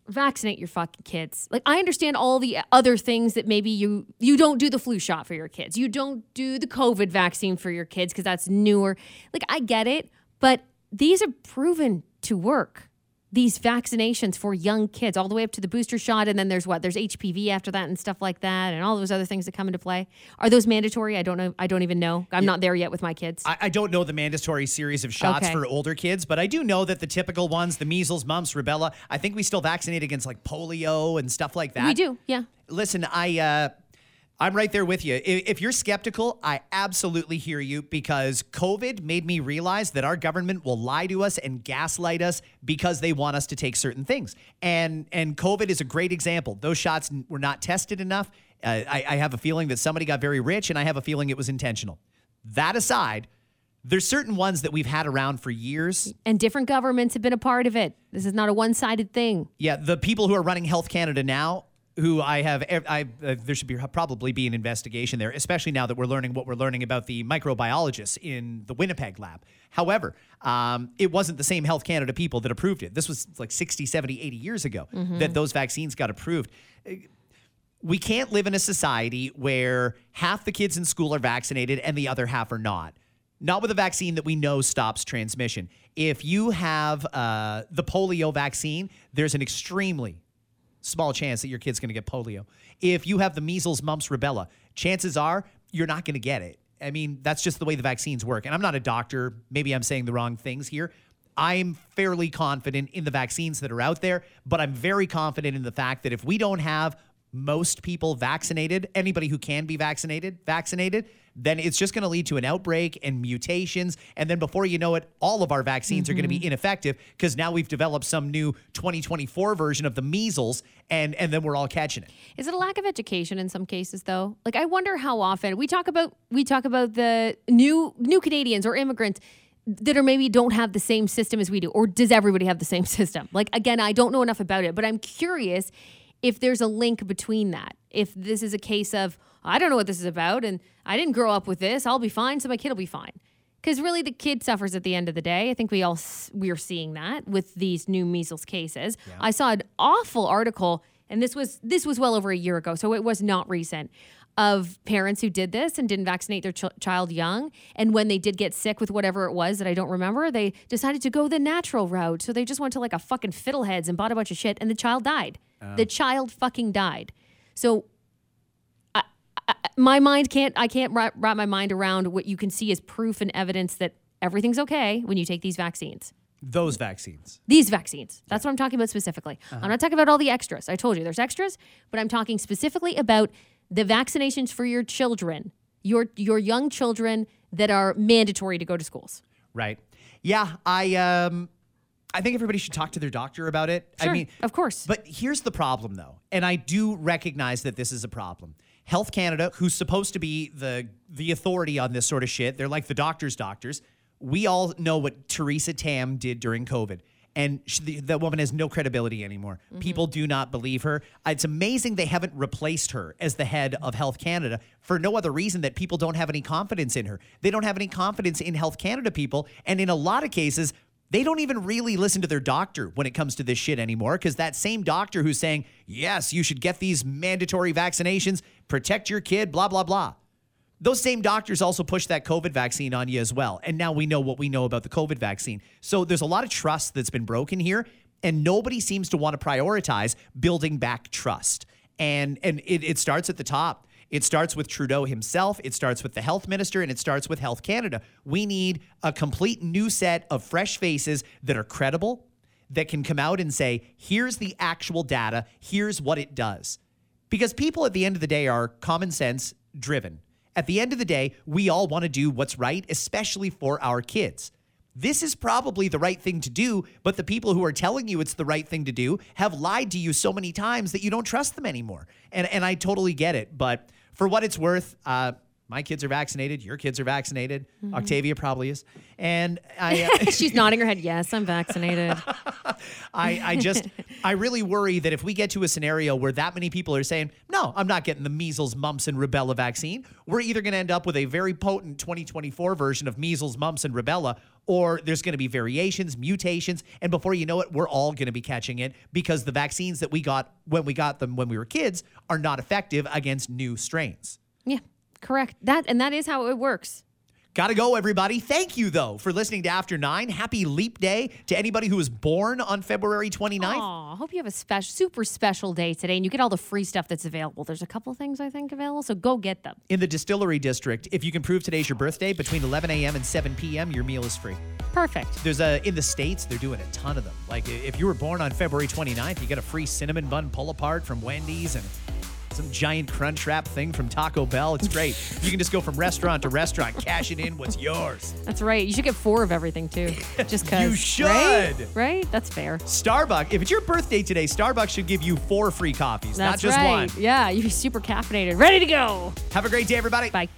vaccinate your fucking kids. Like I understand all the other things that maybe you you don't do the flu shot for your kids. You don't do the COVID vaccine for your kids because that's newer. Like I get it, but these are proven to work. These vaccinations for young kids, all the way up to the booster shot, and then there's what? There's HPV after that and stuff like that, and all those other things that come into play. Are those mandatory? I don't know. I don't even know. I'm not there yet with my kids. I, I don't know the mandatory series of shots Okay. for older kids, but I do know that the typical ones, the measles, mumps, rubella, I think we still vaccinate against like polio and stuff like that. we do, yeah. Listen, I uh I'm right there with you. If you're skeptical, I absolutely hear you because COVID made me realize that our government will lie to us and gaslight us because they want us to take certain things. And and COVID is a great example. Those shots were not tested enough. Uh, I, I have a feeling that somebody got very rich, and I have a feeling it was intentional. That aside, there's certain ones that we've had around for years And different governments have been a part of it. This is not a one-sided thing. Yeah, the people who are running Health Canada now, who I have, I uh, there should be probably be an investigation there, especially now that we're learning what we're learning about the microbiologists in the Winnipeg lab. However, um, it wasn't the same Health Canada people that approved it. This was like 60, 70, 80 years ago that those vaccines got approved. We can't live in a society where half the kids in school are vaccinated and the other half are not. Not with a vaccine that we know stops transmission. If you have uh, the polio vaccine, there's an extremely small chance that your kid's going to get polio. If you have the measles, mumps, rubella, chances are you're not going to get it. I mean, that's just the way the vaccines work. And I'm not a doctor. Maybe I'm saying the wrong things here. I'm fairly confident in the vaccines that are out there, but I'm very confident in the fact that if we don't have most people vaccinated, anybody who can be vaccinated, vaccinated, then it's just going to lead to an outbreak and mutations. And then before you know it, all of our vaccines are going to be mm-hmm. ineffective because now we've developed some new 2024 version of the measles, and and then we're all catching it. Is it a lack of education in some cases though? Like I wonder how often we talk about we talk about the new new Canadians or immigrants that are maybe don't have the same system as we do or does everybody have the same system? Like again, I don't know enough about it, but I'm curious if there's a link between that. If this is a case of I don't know what this is about and I didn't grow up with this, I'll be fine, so my kid will be fine. Because really, the kid suffers at the end of the day. I think we all we are seeing that with these new measles cases. I saw an awful article, and this was this was well over a year ago, so it was not recent. Of parents who did this and didn't vaccinate their ch- child young, and when they did get sick with whatever it was that I don't remember, they decided to go the natural route. So they just went to like a fucking fiddleheads and bought a bunch of shit, and the child died. The child fucking died. So my mind can't I can't wrap, wrap my mind around what you can see as proof and evidence that everything's okay when you take these vaccines. Those vaccines. These vaccines. That's what I'm talking about specifically. I'm not talking about all the extras. I told you there's extras, but I'm talking specifically about the vaccinations for your children, your your young children that are mandatory to go to schools. Right. Yeah, I um I think everybody should talk to their doctor about it. I Sure, mean, of course. But here's the problem though, and I do recognize that this is a problem. Health Canada, who's supposed to be the the authority on this sort of shit, they're like the doctors' doctors. We all know what Theresa Tam did during COVID. And she, the, that woman has no credibility anymore. Mm-hmm. People do not believe her. It's amazing they haven't replaced her as the head of Health Canada for no other reason that people don't have any confidence in her. They don't have any confidence in Health Canada people. And in a lot of cases, they don't even really listen to their doctor when it comes to this shit anymore because that same doctor who's saying, yes, you should get these mandatory vaccinations, protect your kid, blah, blah, blah. Those same doctors also push that COVID vaccine on you as well. And now we know what we know about the COVID vaccine. So there's a lot of trust that's been broken here, and nobody seems to want to prioritize building back trust. And and it, it starts at the top. It starts with Trudeau himself, it starts with the health minister, and it starts with Health Canada. We need a complete new set of fresh faces that are credible, that can come out and say, here's the actual data, here's what it does. Because people at the end of the day are common sense driven. At the end of the day, we all want to do what's right, especially for our kids. This is probably the right thing to do, but the people who are telling you it's the right thing to do have lied to you so many times that you don't trust them anymore. And and I totally get it, but for what it's worth, uh, My kids are vaccinated. Your kids are vaccinated. Mm-hmm. Octavia probably is. And I, uh, She's nodding her head. Yes, I'm vaccinated. I, I just, I really worry that if we get to a scenario where that many people are saying, no, I'm not getting the measles, mumps, and rubella vaccine, we're either going to end up with a very potent 2024 version of measles, mumps, and rubella, or there's going to be variations, mutations, and before you know it, we're all going to be catching it because the vaccines that we got when we got them when we were kids are not effective against new strains. Correct. That and that is how it works. Gotta go, everybody. Thank you, though, for listening to After Nine. Happy Leap Day to anybody who was born on February 29th. Aw, hope you have a special, super special day today, and you get all the free stuff that's available. There's a couple things I think available, so go get them. In the Distillery District, if you can prove today's your birthday, between 11 a.m. and 7 p.m., your meal is free. Perfect. There's a in the states they're doing a ton of them. Like if you were born on February 29th, you get a free cinnamon bun pull apart from Wendy's and some giant crunch wrap thing from Taco Bell. It's great. you can just go from restaurant to restaurant, cash it in what's yours. That's right. You should get four of everything too, just because. You should. Right? right? That's fair. Starbucks, if it's your birthday today, Starbucks should give you four free coffees, not just right. one. Yeah, you'd be super caffeinated, ready to go. Have a great day, everybody. Bye.